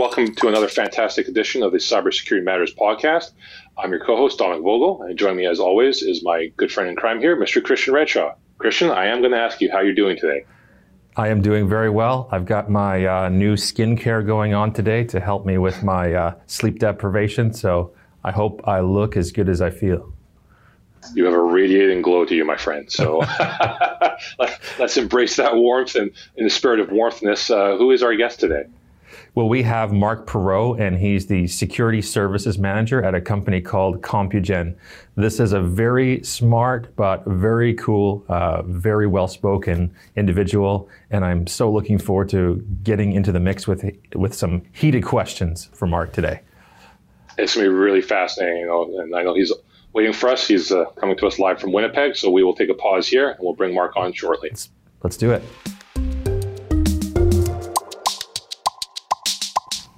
Welcome to another fantastic edition of the Cybersecurity Matters podcast. I'm your co-host, Dominic Vogel, and joining me as always is my good friend in crime here, Mr. Christian Redshaw. Christian, I am going to ask you how you're doing today. I am doing very well. I've got my uh, new skincare going on today to help me with my uh, sleep deprivation, so I hope I look as good as I feel. You have a radiating glow to you, my friend. So let's embrace that warmth and in the spirit of warmthness. Uh, who is our guest today? Well, we have Mark Perot, and he's the security services manager at a company called Compugen. This is a very smart but very cool, uh, very well spoken individual, and I'm so looking forward to getting into the mix with with some heated questions for Mark today. It's gonna be really fascinating, you know, and I know he's waiting for us. He's uh, coming to us live from Winnipeg, so we will take a pause here and we'll bring Mark on shortly. Let's, let's do it.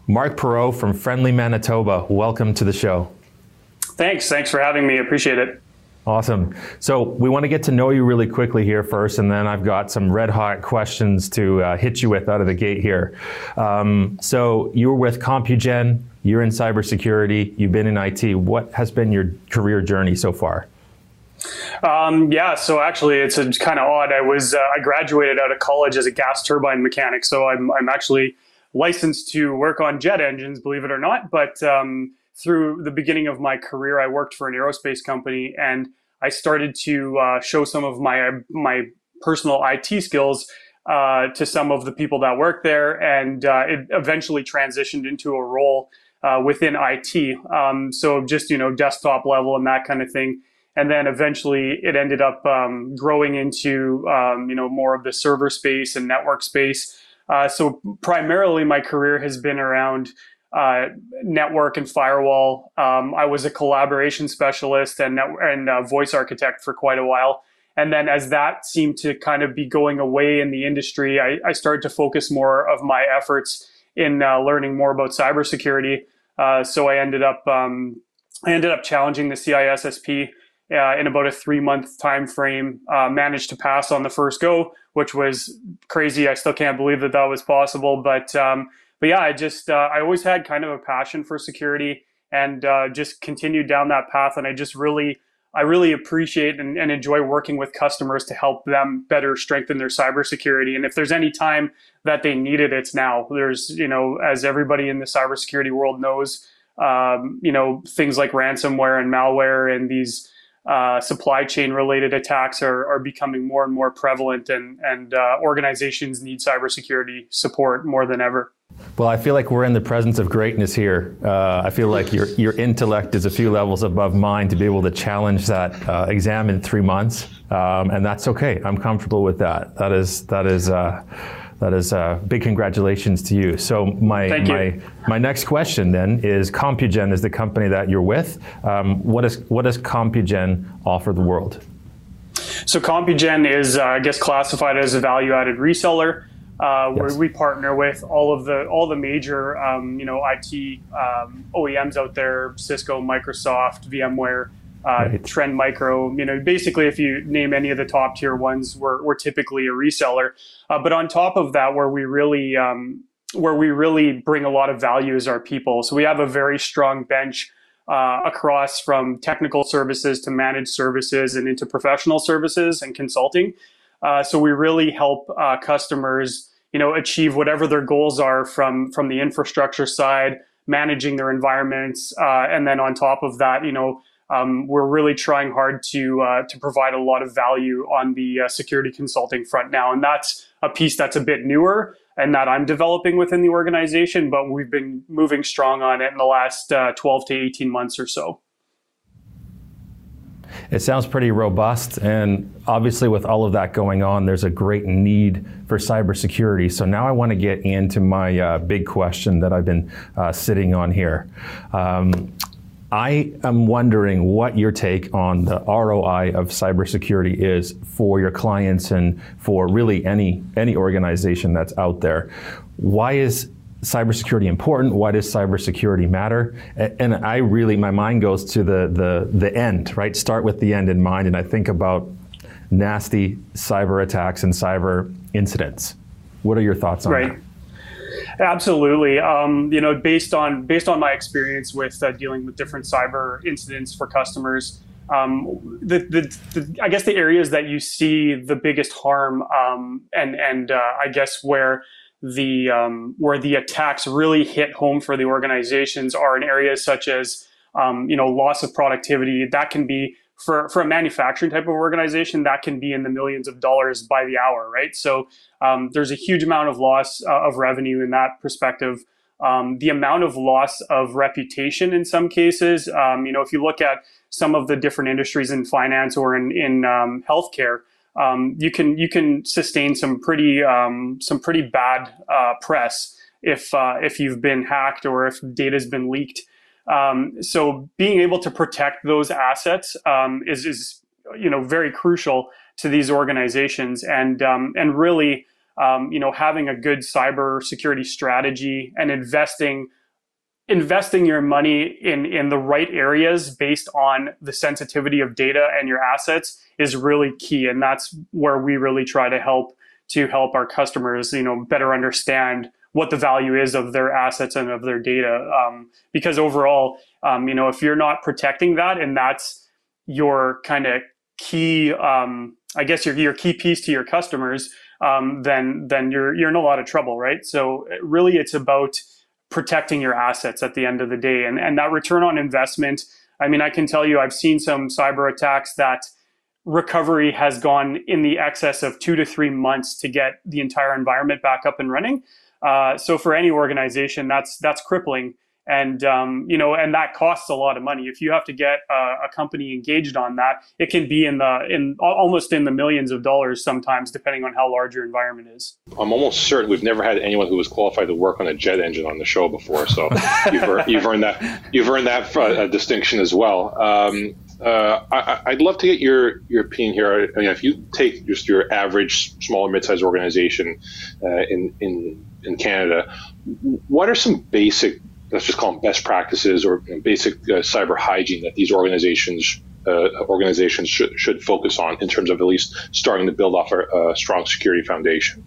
Mark Perot from Friendly Manitoba, welcome to the show. Thanks. Thanks for having me. Appreciate it. Awesome. So we want to get to know you really quickly here first, and then I've got some red hot questions to uh, hit you with out of the gate here. Um, so you were with Compugen, you're in cybersecurity, you've been in IT. What has been your career journey so far? Um, yeah, so actually, it's, kind of odd. I was uh, I graduated out of college as a gas turbine mechanic, so I'm I'm actually licensed to work on jet engines, believe it or not. But um, through the beginning of my career, I worked for an aerospace company, and I started to uh, show some of my my personal IT skills uh, to some of the people that work there, and uh, it eventually transitioned into a role uh, within IT. Um, so just you know desktop level and that kind of thing. And then eventually it ended up um, growing into um, you know more of the server space and network space. Uh, so primarily, my career has been around uh, network and firewall. Um, I was a collaboration specialist and and voice architect for quite a while. And then as that seemed to kind of be going away in the industry, I, I started to focus more of my efforts in uh, learning more about cybersecurity. Uh, so I ended up um, I ended up challenging the CISSP uh, in about a three month time frame. Uh, managed to pass on the first go, which was crazy. I still can't believe that that was possible. But um, but yeah, I just uh, I always had kind of a passion for security and uh, just continued down that path. And I just really I really appreciate and, and, enjoy working with customers to help them better strengthen their cybersecurity. And if there's any time that they need it, it's now. There's, you know, as everybody in the cybersecurity world knows, um, you know, things like ransomware and malware and these uh, supply chain related attacks are, are becoming more and more prevalent, and, and uh, organizations need cybersecurity support more than ever. Well, I feel like we're in the presence of greatness here. Uh, I feel like your, your intellect is a few levels above mine to be able to challenge that uh, exam in three months, um, and that's okay. I'm comfortable with that. That is that is uh, that is uh, big congratulations to you. So my my my next question then is Compugen is the company that you're with. Um, what is what does Compugen offer the world? So Compugen is uh, I guess classified as a value-added reseller. Uh, where yes. we partner with all of the all the major um, you know IT um, OEMs out there, Cisco, Microsoft, VMware, uh, right. Trend Micro. You know, basically, if you name any of the top tier ones, we're, we're typically a reseller. Uh, but on top of that, where we really um, where we really bring a lot of value is our people. So we have a very strong bench uh, across from technical services to managed services and into professional services and consulting. Uh, so we really help uh, customers, you know, achieve whatever their goals are from from the infrastructure side, managing their environments, uh, and then on top of that, you know um, we're really trying hard to uh, to provide a lot of value on the uh, security consulting front now, and that's a piece that's a bit newer and that I'm developing within the organization. But we've been moving strong on it in the last uh, 12 to 18 months or so. It sounds pretty robust, and obviously, with all of that going on, there's a great need for cybersecurity. So now I want to get into my uh, big question that I've been uh, sitting on here. Um, I am wondering what your take on the ROI of cybersecurity is for your clients and for really any any organization that's out there. Why is cybersecurity important? Why does cybersecurity matter? And I really, my mind goes to the the the end, right? Start with the end in mind, and I think about nasty cyber attacks and cyber incidents. What are your thoughts on right. that? Absolutely. Um, you know, based on based on my experience with uh, dealing with different cyber incidents for customers, um, the, the, the, I guess the areas that you see the biggest harm, um, and and uh, I guess where the um, where the attacks really hit home for the organizations are in areas such as um, you know loss of productivity. That can be for, for a manufacturing type of organization, that can be in the millions of dollars by the hour, right? So um, there's a huge amount of loss uh, of revenue in that perspective. Um, the amount of loss of reputation in some cases, um, you know, if you look at some of the different industries in finance or in, in um, healthcare, um, you can you can sustain some pretty um, some pretty bad uh, press if uh, if you've been hacked or if data has been leaked. Um, so being able to protect those assets um, is, is, you know, very crucial to these organizations, and um, and really, um, you know, having a good cyber security strategy and investing investing your money in in the right areas based on the sensitivity of data and your assets is really key, and that's where we really try to help to help our customers, you know, better understand what the value is of their assets and of their data. Um, because overall, um, you know, if you're not protecting that and that's your kind of key, um, I guess your, your key piece to your customers, um, then then you're you're in a lot of trouble, right? So really, it's about protecting your assets at the end of the day, and and that return on investment. I mean, I can tell you, I've seen some cyber attacks that recovery has gone in the excess of two to three months to get the entire environment back up and running. Uh, so for any organization, that's that's crippling, and um, you know, and that costs a lot of money. If you have to get a, a, company engaged on that, it can be in the in almost in the millions of dollars sometimes, depending on how large your environment is. I'm almost certain we've never had anyone who was qualified to work on a jet engine on the show before, so you've, earned, you've earned that you've earned that uh, distinction as well. Um, uh, I, would love to get your your opinion here. I mean, if you take just your average small or mid-sized organization uh, in in in Canada, what are some basic, let's just call them best practices or basic uh, cyber hygiene that these organizations uh, organizations should, should focus on in terms of at least starting to build off a, a strong security foundation?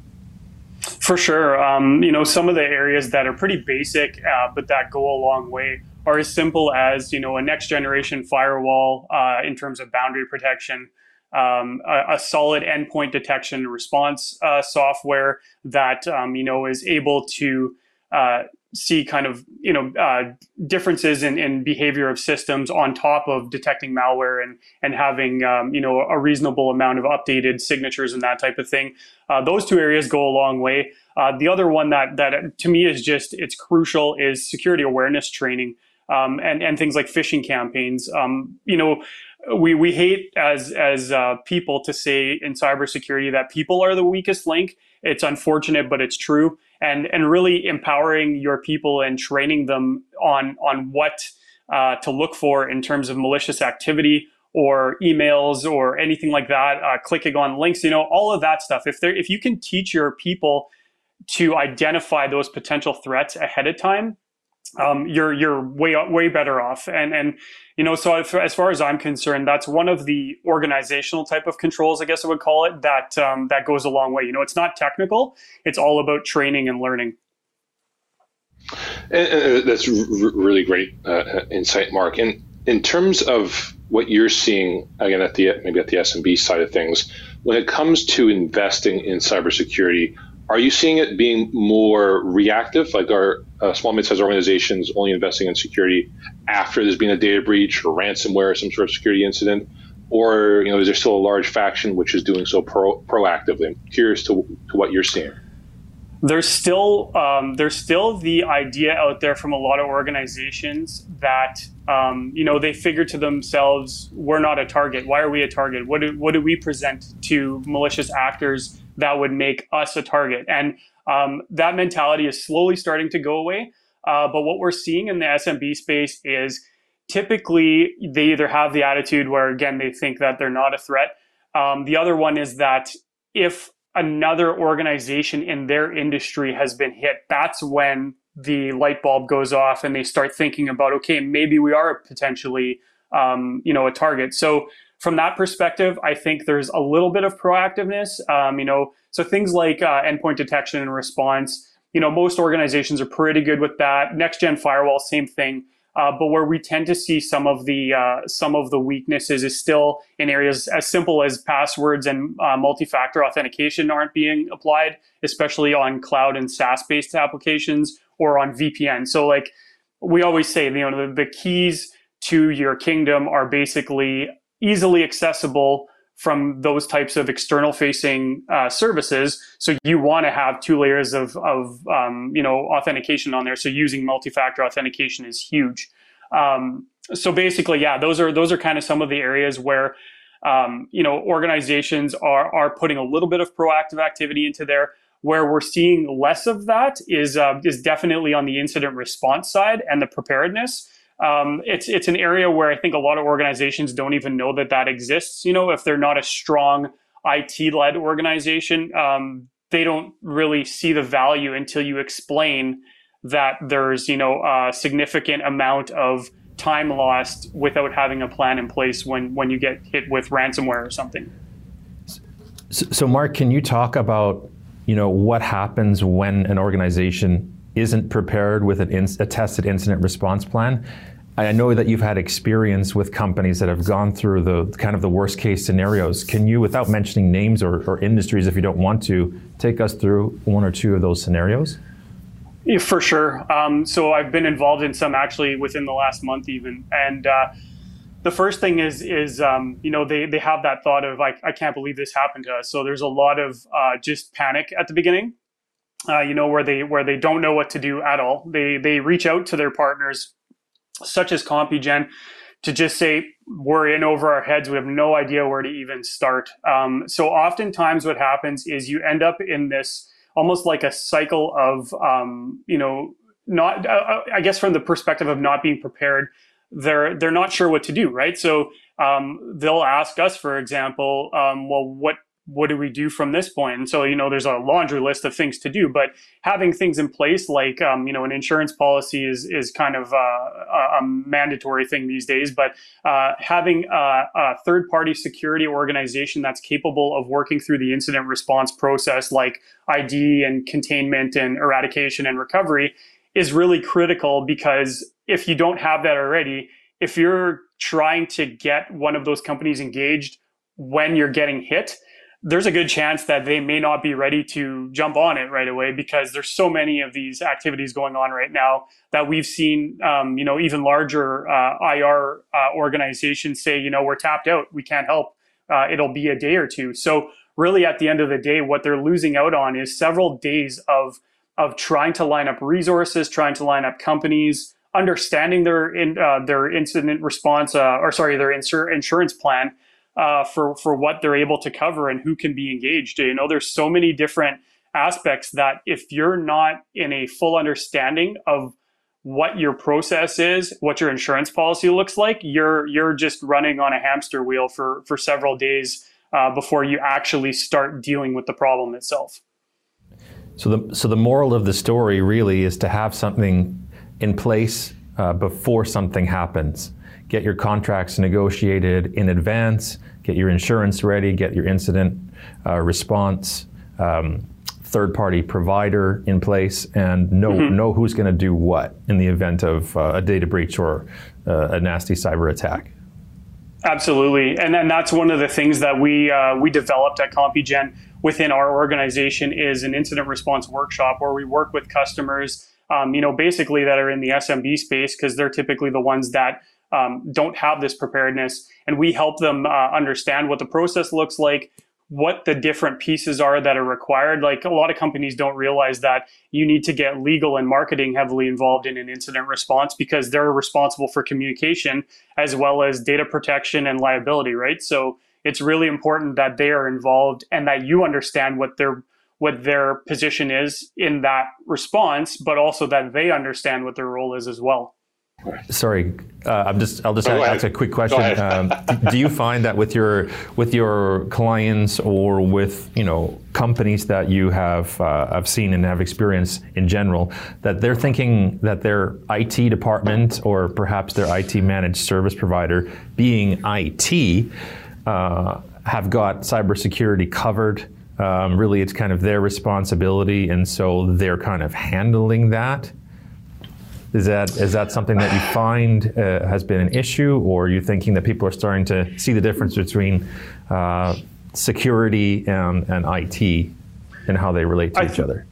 For sure. Um, you know, some of the areas that are pretty basic, uh, but that go a long way are as simple as you know a next generation firewall uh, in terms of boundary protection, um, a, a, solid endpoint detection response uh, software that um, you know is able to uh, see kind of you know uh, differences in, in, behavior of systems on top of detecting malware and and having um, you know a reasonable amount of updated signatures and that type of thing. Uh, those two areas go a long way. Uh, the other one that that to me is just it's crucial is security awareness training um, and and things like phishing campaigns. Um, you know, we we hate as as uh, people to say in cybersecurity that people are the weakest link. It's unfortunate, but it's true. And and really empowering your people and training them on on what uh, to look for in terms of malicious activity or emails or anything like that, uh, clicking on links, you know, all of that stuff. If there, if you can teach your people to identify those potential threats ahead of time, um, you're you're way way better off. And and you know, so as far as I'm concerned, that's one of the organizational type of controls, I guess I would call it. That um, that goes a long way. You know, it's not technical; it's all about training and learning. And, and that's r- really great uh, insight, Mark. And in terms of what you're seeing again at the maybe at the SMB side of things, when it comes to investing in cybersecurity, are you seeing it being more reactive? Like are uh, small mid-sized organizations only investing in security after there's been a data breach or ransomware or some sort of security incident? Or you know, is there still a large faction which is doing so pro- proactively? I'm curious to, to what you're seeing. There's still um, there's still the idea out there from a lot of organizations that um, you know they figure to themselves, we're not a target. Why are we a target? What do, what do we present to malicious actors that would make us a target. And um, that mentality is slowly starting to go away. Uh, but what we're seeing in the SMB space is typically they either have the attitude where, again, they think that they're not a threat. Um, the other one is that if another organization in their industry has been hit, that's when the light bulb goes off and they start thinking about, okay, maybe we are potentially, um, you know, a target. So from that perspective, I think there's a little bit of proactiveness. Um, you know, so things like uh, endpoint detection and response, you know, most organizations are pretty good with that. Next gen firewall, same thing. Uh, but where we tend to see some of the uh, some of the weaknesses is still in areas as simple as passwords and uh, multi-factor authentication aren't being applied, especially on cloud and SaaS-based applications or on VPN. So, like we always say, you know, the, the keys to your kingdom are basically easily accessible from those types of external facing uh, services. So you want to have two layers of, of um, you know authentication on there. So using multi-factor authentication is huge. Um, so basically, yeah, those are those are kind of some of the areas where um, you know organizations are are putting a little bit of proactive activity into there. Where we're seeing less of that is uh, is definitely on the incident response side and the preparedness um, it's it's an area where I think a lot of organizations don't even know that that exists. You know, if they're not a strong IT led organization, um, they don't really see the value until you explain that there's you know a significant amount of time lost without having a plan in place when when you get hit with ransomware or something. So, so Mark, can you talk about you know what happens when an organization isn't prepared with an in, a tested incident response plan. I know that you've had experience with companies that have gone through the kind of the worst case scenarios. Can you, without mentioning names or, or industries if you don't want to, take us through one or two of those scenarios? Yeah, for sure. Um, so I've been involved in some actually within the last month even. And uh, the first thing is, is um, you know, they, they have that thought of like, I can't believe this happened to us. So there's a lot of uh, just panic at the beginning uh, you know, where they where they don't know what to do at all. They they reach out to their partners, such as CompuGen, to just say we're in over our heads. We have no idea where to even start. Um, so oftentimes, what happens is you end up in this almost like a cycle of um, you know not uh, I guess from the perspective of not being prepared. They're they're not sure what to do, right? So um, they'll ask us, for example, um, well, what what do we do from this point? And so, you know, there's a laundry list of things to do, but having things in place like, um, you know, an insurance policy is, is kind of uh, a, mandatory thing these days, but uh, having a, a third party security organization that's capable of working through the incident response process like ID and containment and eradication and recovery is really critical because if you don't have that already, if you're trying to get one of those companies engaged when you're getting hit, there's a good chance that they may not be ready to jump on it right away because there's so many of these activities going on right now that we've seen, um, you know, even larger uh, IR uh, organizations say, you know, we're tapped out, we can't help. Uh, it'll be a day or two. So really, at the end of the day, what they're losing out on is several days of of trying to line up resources, trying to line up companies, understanding their in, uh, their incident response, uh, or sorry, their insur- insurance plan uh, for for what they're able to cover and who can be engaged. You know, there's so many different aspects that if you're not in a full understanding of what your process is, what your insurance policy looks like, you're you're just running on a hamster wheel for for several days uh, before you actually start dealing with the problem itself. So the so the moral of the story really is to have something in place uh, before something happens get your contracts negotiated in advance, get your insurance ready, get your incident uh, response um, third party provider in place, and know, mm-hmm. know who's going to do what in the event of uh, a data breach or uh, a nasty cyber attack. Absolutely, and then that's one of the things that we uh, we developed at CompuGen within our organization is an incident response workshop where we work with customers, um, you know, basically that are in the SMB space because they're typically the ones that um, don't have this preparedness, and we help them uh, understand what the process looks like, what the different pieces are that are required. Like a lot of companies don't realize that you need to get legal and marketing heavily involved in an incident response because they're responsible for communication as well as data protection and liability, right? So it's really important that they are involved and that you understand what their what their position is in that response, but also that they understand what their role is as well. Sorry, uh, I'm just. I'll just ask a quick question. Um, do you find that with your with your clients or with you know companies that you have uh, have seen and have experience in general that they're thinking that their IT department or perhaps their IT managed service provider, being IT, uh, have got cybersecurity covered Um, really, it's kind of their responsibility, and so they're kind of handling that. Is that is that something that you find uh, has been an issue, or are you thinking that people are starting to see the difference between uh, security and, and IT and how they relate to I each th- other?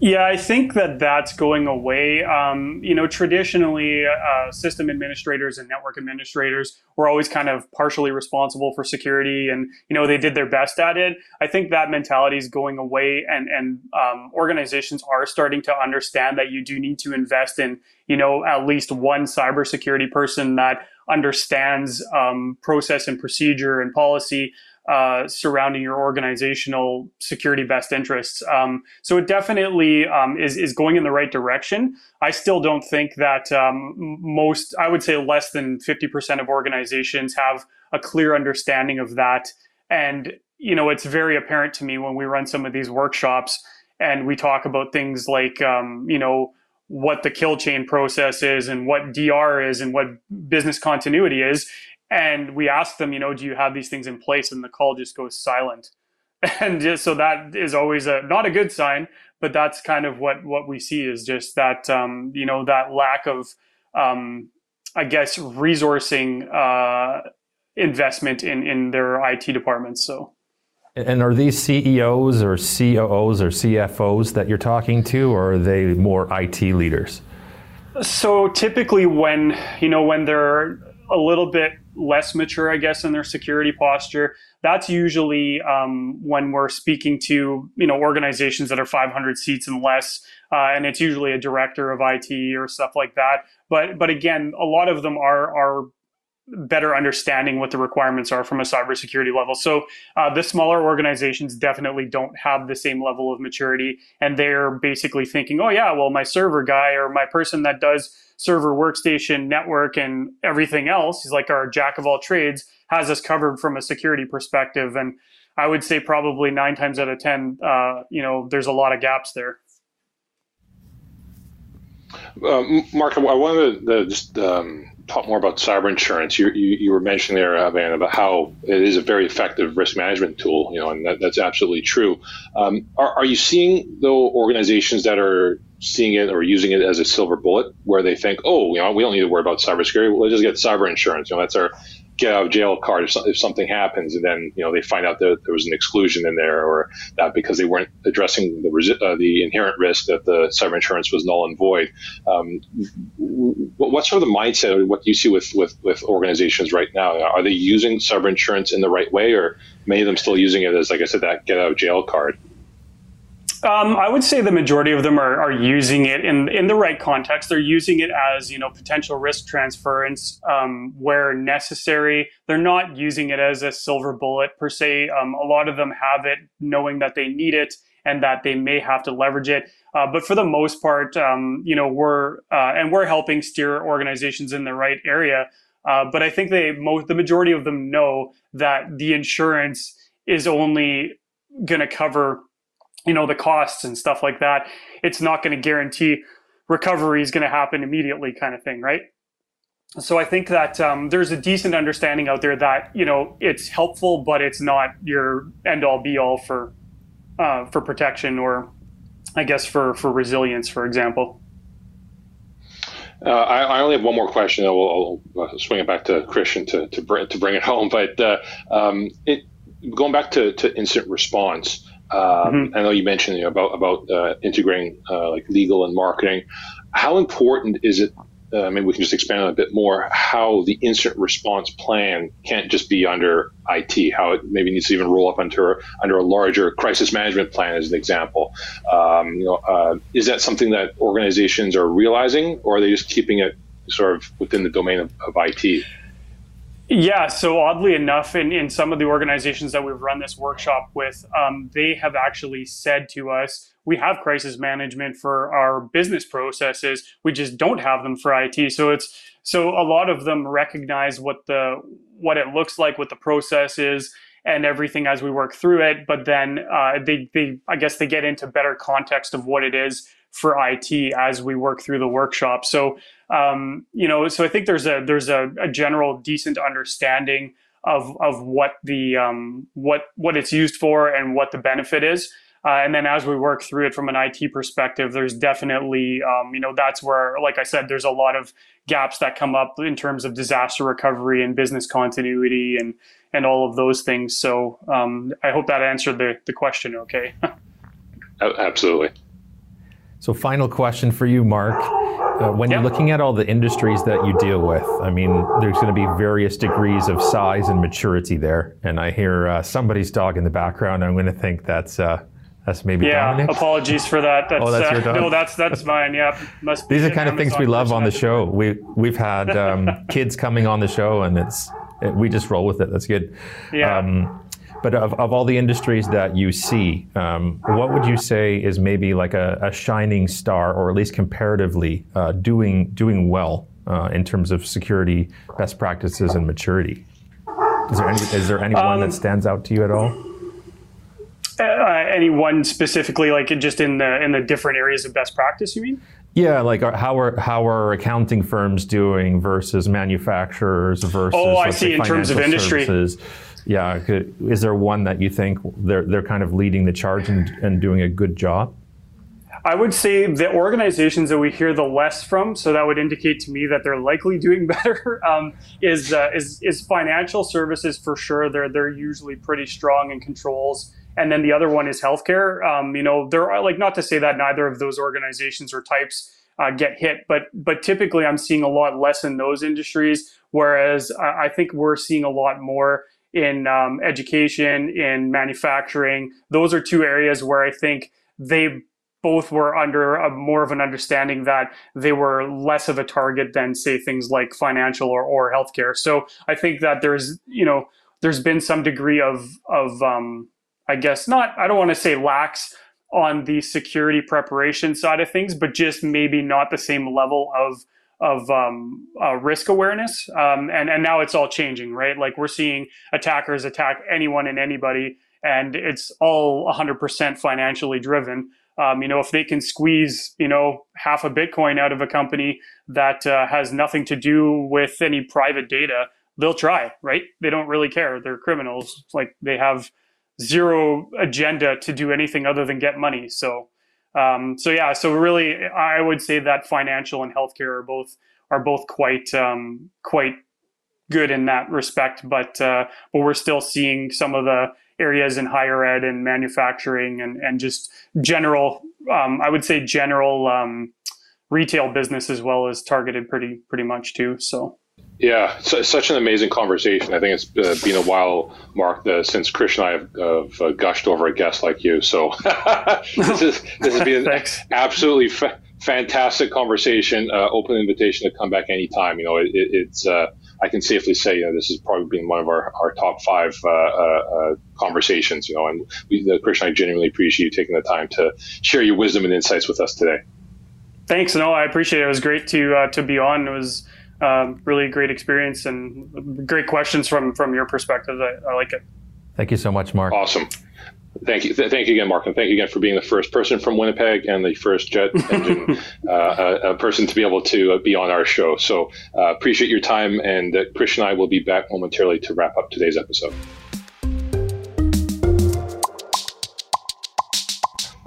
Yeah, I think that that's going away. Um, you know, traditionally, uh, system administrators and network administrators were always kind of partially responsible for security, and you know they did their best at it. I think that mentality is going away, and and um, organizations are starting to understand that you do need to invest in you know at least one cybersecurity person that understands um, process and procedure and policy uh, surrounding your organizational security best interests. Um, so it definitely um, is, is going in the right direction. I still don't think that um, most, I would say less than 50% of organizations have a clear understanding of that. And, you know, it's very apparent to me when we run some of these workshops and we talk about things like, um, you know, what the kill chain process is and what DR is and what business continuity is and we ask them, you know, do you have these things in place? And the call just goes silent. And just, so that is always a not a good sign, but that's kind of what what we see is just that um, you know that lack of um, I guess resourcing uh, investment in in their IT departments. So. And are these CEOs or COOs or CFOs that you're talking to, or are they more IT leaders? So typically, when you know when they're a little bit less mature, I guess, in their security posture. That's usually um, when we're speaking to you know organizations that are 500 seats and less, uh, and it's usually a director of IT or stuff like that. But but again, a lot of them are are better understanding what the requirements are from a cybersecurity level. So uh, the smaller organizations definitely don't have the same level of maturity, and they're basically thinking, "Oh yeah, well my server guy or my person that does server workstation network and everything else, he's like our jack of all trades, has us covered from a security perspective." And I would say probably nine times out of ten, uh, you know, there's a lot of gaps there. Uh, Mark, I wanted to just um, talk more about cyber insurance. You, you, you were mentioning there, uh, Van, about how it is a very effective risk management tool, you know, and that, that's absolutely true. Um, are, are you seeing, though, organizations that are seeing it or using it as a silver bullet where they think, oh, you know, we don't need to worry about cybersecurity. Let's just get cyber insurance. You know, that's our get out of jail card if, if something happens, and then you know they find out that there was an exclusion in there, or that because they weren't addressing the uh, the inherent risk that the cyber insurance was null and void. Um, what's sort of the mindset? What do you see with, with with organizations right now? Are they using cyber insurance in the right way, or many of them still using it as, like I said, that get out of jail card? Um, I would say the majority of them are, are using it in in the right context. They're using it as you know potential risk transference um, where necessary. They're not using it as a silver bullet per se. Um, a lot of them have it knowing that they need it and that they may have to leverage it. Uh, but for the most part, um, you know, we're uh, and we're helping steer organizations in the right area. Uh, but I think they most the majority of them know that the insurance is only going to cover you know the costs and stuff like that it's not going to guarantee recovery is going to happen immediately kind of thing right so i think that um, there's a decent understanding out there that you know it's helpful but it's not your end all be all for uh, for protection or i guess for for resilience for example uh, I, I, only have one more question. I'll, I'll, swing it back to Christian to to bring, to bring it home. But uh, um, it, going back to, to incident response, um, mm-hmm. I know you mentioned you know, about about uh, integrating uh, like legal and marketing. How important is it? Uh, maybe we can just expand on a bit more. How the incident response plan can't just be under IT. How it maybe needs to even roll up under under a larger crisis management plan, as an example. Um, you know, uh, is that something that organizations are realizing, or are they just keeping it sort of within the domain of, of IT? Yeah, so oddly enough, in, in some of the organizations that we've run this workshop with, um, they have actually said to us, we have crisis management for our business processes. We just don't have them for IT. So it's so a lot of them recognize what the what it looks like, what the process is, and everything as we work through it. But then uh, they they I guess they get into better context of what it is for IT as we work through the workshop. So um, you know, so I think there's a there's a, a general decent understanding of of what the um, what what it's used for and what the benefit is. Uh, and then as we work through it from an IT perspective, there's definitely, um, you know, that's where, like I said, there's a lot of gaps that come up in terms of disaster recovery and business continuity and and all of those things. So um, I hope that answered the the question. Okay. Absolutely. So, final question for you, Mark. Uh, when you're looking at all the industries that you deal with, I mean, there's going to be various degrees of size and maturity there. And I hear uh, somebody's dog in the background. I'm going to think that's uh, that's maybe yeah. Apologies for that. That's, oh, that's your uh, dog. No, that's that's mine. Yeah, must. These are kind of things we love on the show. We we've had um, kids coming on the show, and it's it, we just roll with it. That's good. Yeah. Um, but of, of all the industries that you see, um, what would you say is maybe like a, a shining star, or at least comparatively uh, doing doing well uh, in terms of security best practices and maturity? Is there any, is there anyone um, that stands out to you at all? Uh, anyone specifically, like just in the in the different areas of best practice? You mean? Yeah, like uh, how are how are accounting firms doing versus manufacturers versus? Oh, I see. in terms of industry. Services? Yeah, is there one that you think they're they're kind of leading the charge and, and doing a good job? I would say the organizations that we hear the less from, so that would indicate to me that they're likely doing better. Um, is, uh, is is financial services for sure? They're they're usually pretty strong in controls, and then the other one is healthcare. Um, you know, there are like not to say that neither of those organizations or types uh, get hit, but but typically I'm seeing a lot less in those industries, whereas I, I think we're seeing a lot more in um, education, in manufacturing. Those are two areas where I think they both were under a, more of an understanding that they were less of a target than say things like financial or, or healthcare. So I think that there's, you know, there's been some degree of, of, um, I guess not, I don't want to say lax on the security preparation side of things, but just maybe not the same level of, of um, uh, risk awareness. Um, and, and now it's all changing, right? Like we're seeing attackers attack anyone and anybody, and it's all 100% financially driven. Um, you know, if they can squeeze, you know, half a Bitcoin out of a company that uh, has nothing to do with any private data, they'll try, right? They don't really care. They're criminals. Like they have zero agenda to do anything other than get money. So, um, so yeah, so really, I would say that financial and healthcare are both are both quite um, quite good in that respect. But uh, but we're still seeing some of the areas in higher ed and manufacturing and and just general, um, I would say general um, retail business as well as targeted pretty pretty much too. So. Yeah, such an amazing conversation. I think it's uh, been a while, Mark, uh, since Chris and I have, have uh, gushed over a guest like you. So this is this has been an absolutely fa- fantastic conversation. Uh, open invitation to come back anytime. You know, it, it, it's uh, I can safely say you know this has probably been one of our, our top five uh, conversations. You know, and we, Chris and I genuinely appreciate you taking the time to share your wisdom and insights with us today. Thanks. No, I appreciate it. It was great to to be on. It was um, really great experience and great questions from from your perspective. I, I, like it. Thank you so much, Mark. Awesome. Thank you. Th- thank you again, Mark. And thank you again for being the first person from Winnipeg and the first jet engine uh, uh, person to be able to uh, be on our show. So uh, appreciate your time. And uh, Chris and I will be back momentarily to wrap up today's episode.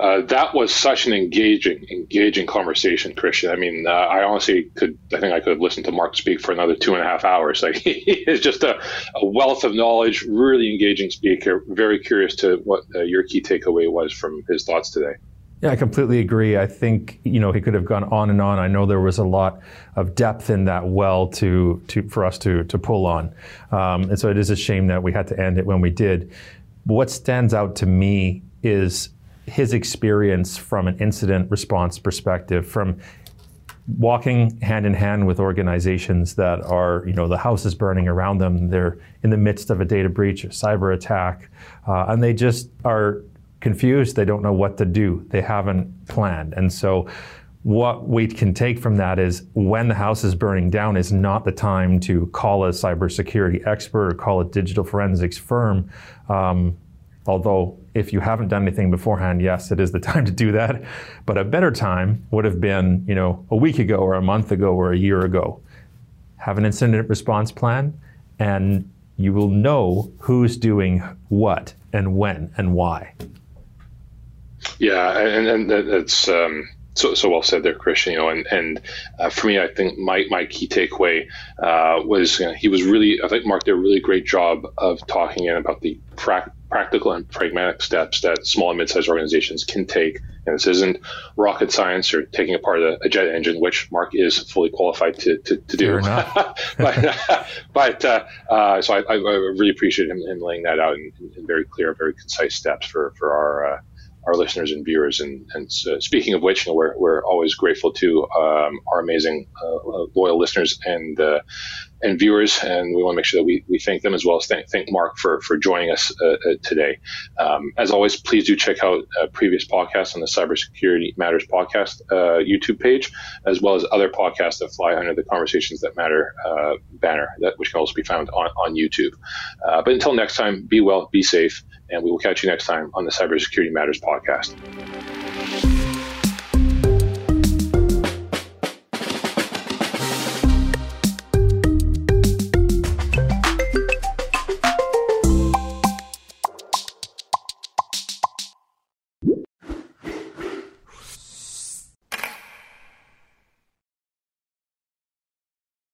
Uh, that was such an engaging, engaging conversation, Christian. I mean, uh, I honestly could, I think I could have listened to Mark speak for another two and a half hours. Like he is just a, a wealth of knowledge, really engaging speaker. Very curious to what uh, your key takeaway was from his thoughts today. Yeah, I completely agree. I think you know he could have gone on and on. I know there was a lot of depth in that well to to for us to to pull on, um, and so it is a shame that we had to end it when we did. But what stands out to me is his experience from an incident response perspective, from walking hand in hand with organizations that are, you know, the house is burning around them, they're in the midst of a data breach, a cyber attack, uh, and they just are confused. They don't know what to do. They haven't planned. And so, what we can take from that is when the house is burning down is not the time to call a cybersecurity expert or call a digital forensics firm. Um, although if you haven't done anything beforehand, yes, it is the time to do that. But a better time would have been, you know, a week ago or a month ago or a year ago. Have an incident response plan and you will know who's doing what and when and why. Yeah, and, and it's um, so, so well said there, Christian. You know, and and uh, for me, I think my, my key takeaway uh, was you know, he was really. I think Mark did a really great job of talking in about the pra- practical and pragmatic steps that small and mid-sized organizations can take. And this isn't rocket science or taking apart a, a jet engine, which Mark is fully qualified to, to, to do. but but uh, uh, so I, I, really appreciate him, him, laying that out in, in, very clear, very concise steps for for our uh, our listeners and viewers. And, and so speaking of which, you know, we're, we're always grateful to um, our amazing uh, uh, loyal listeners and uh, and viewers, and we want to make sure that we, we thank them as well as thank, thank Mark for, for joining us uh, uh today. Um, as always, please do check out uh, previous podcasts on the Cybersecurity Matters podcast YouTube page, as well as other podcasts that fly under the Conversations That Matter banner, that which can also be found on, on YouTube. but until next time, be well, be safe, and we will catch you next time on the Cybersecurity Matters podcast.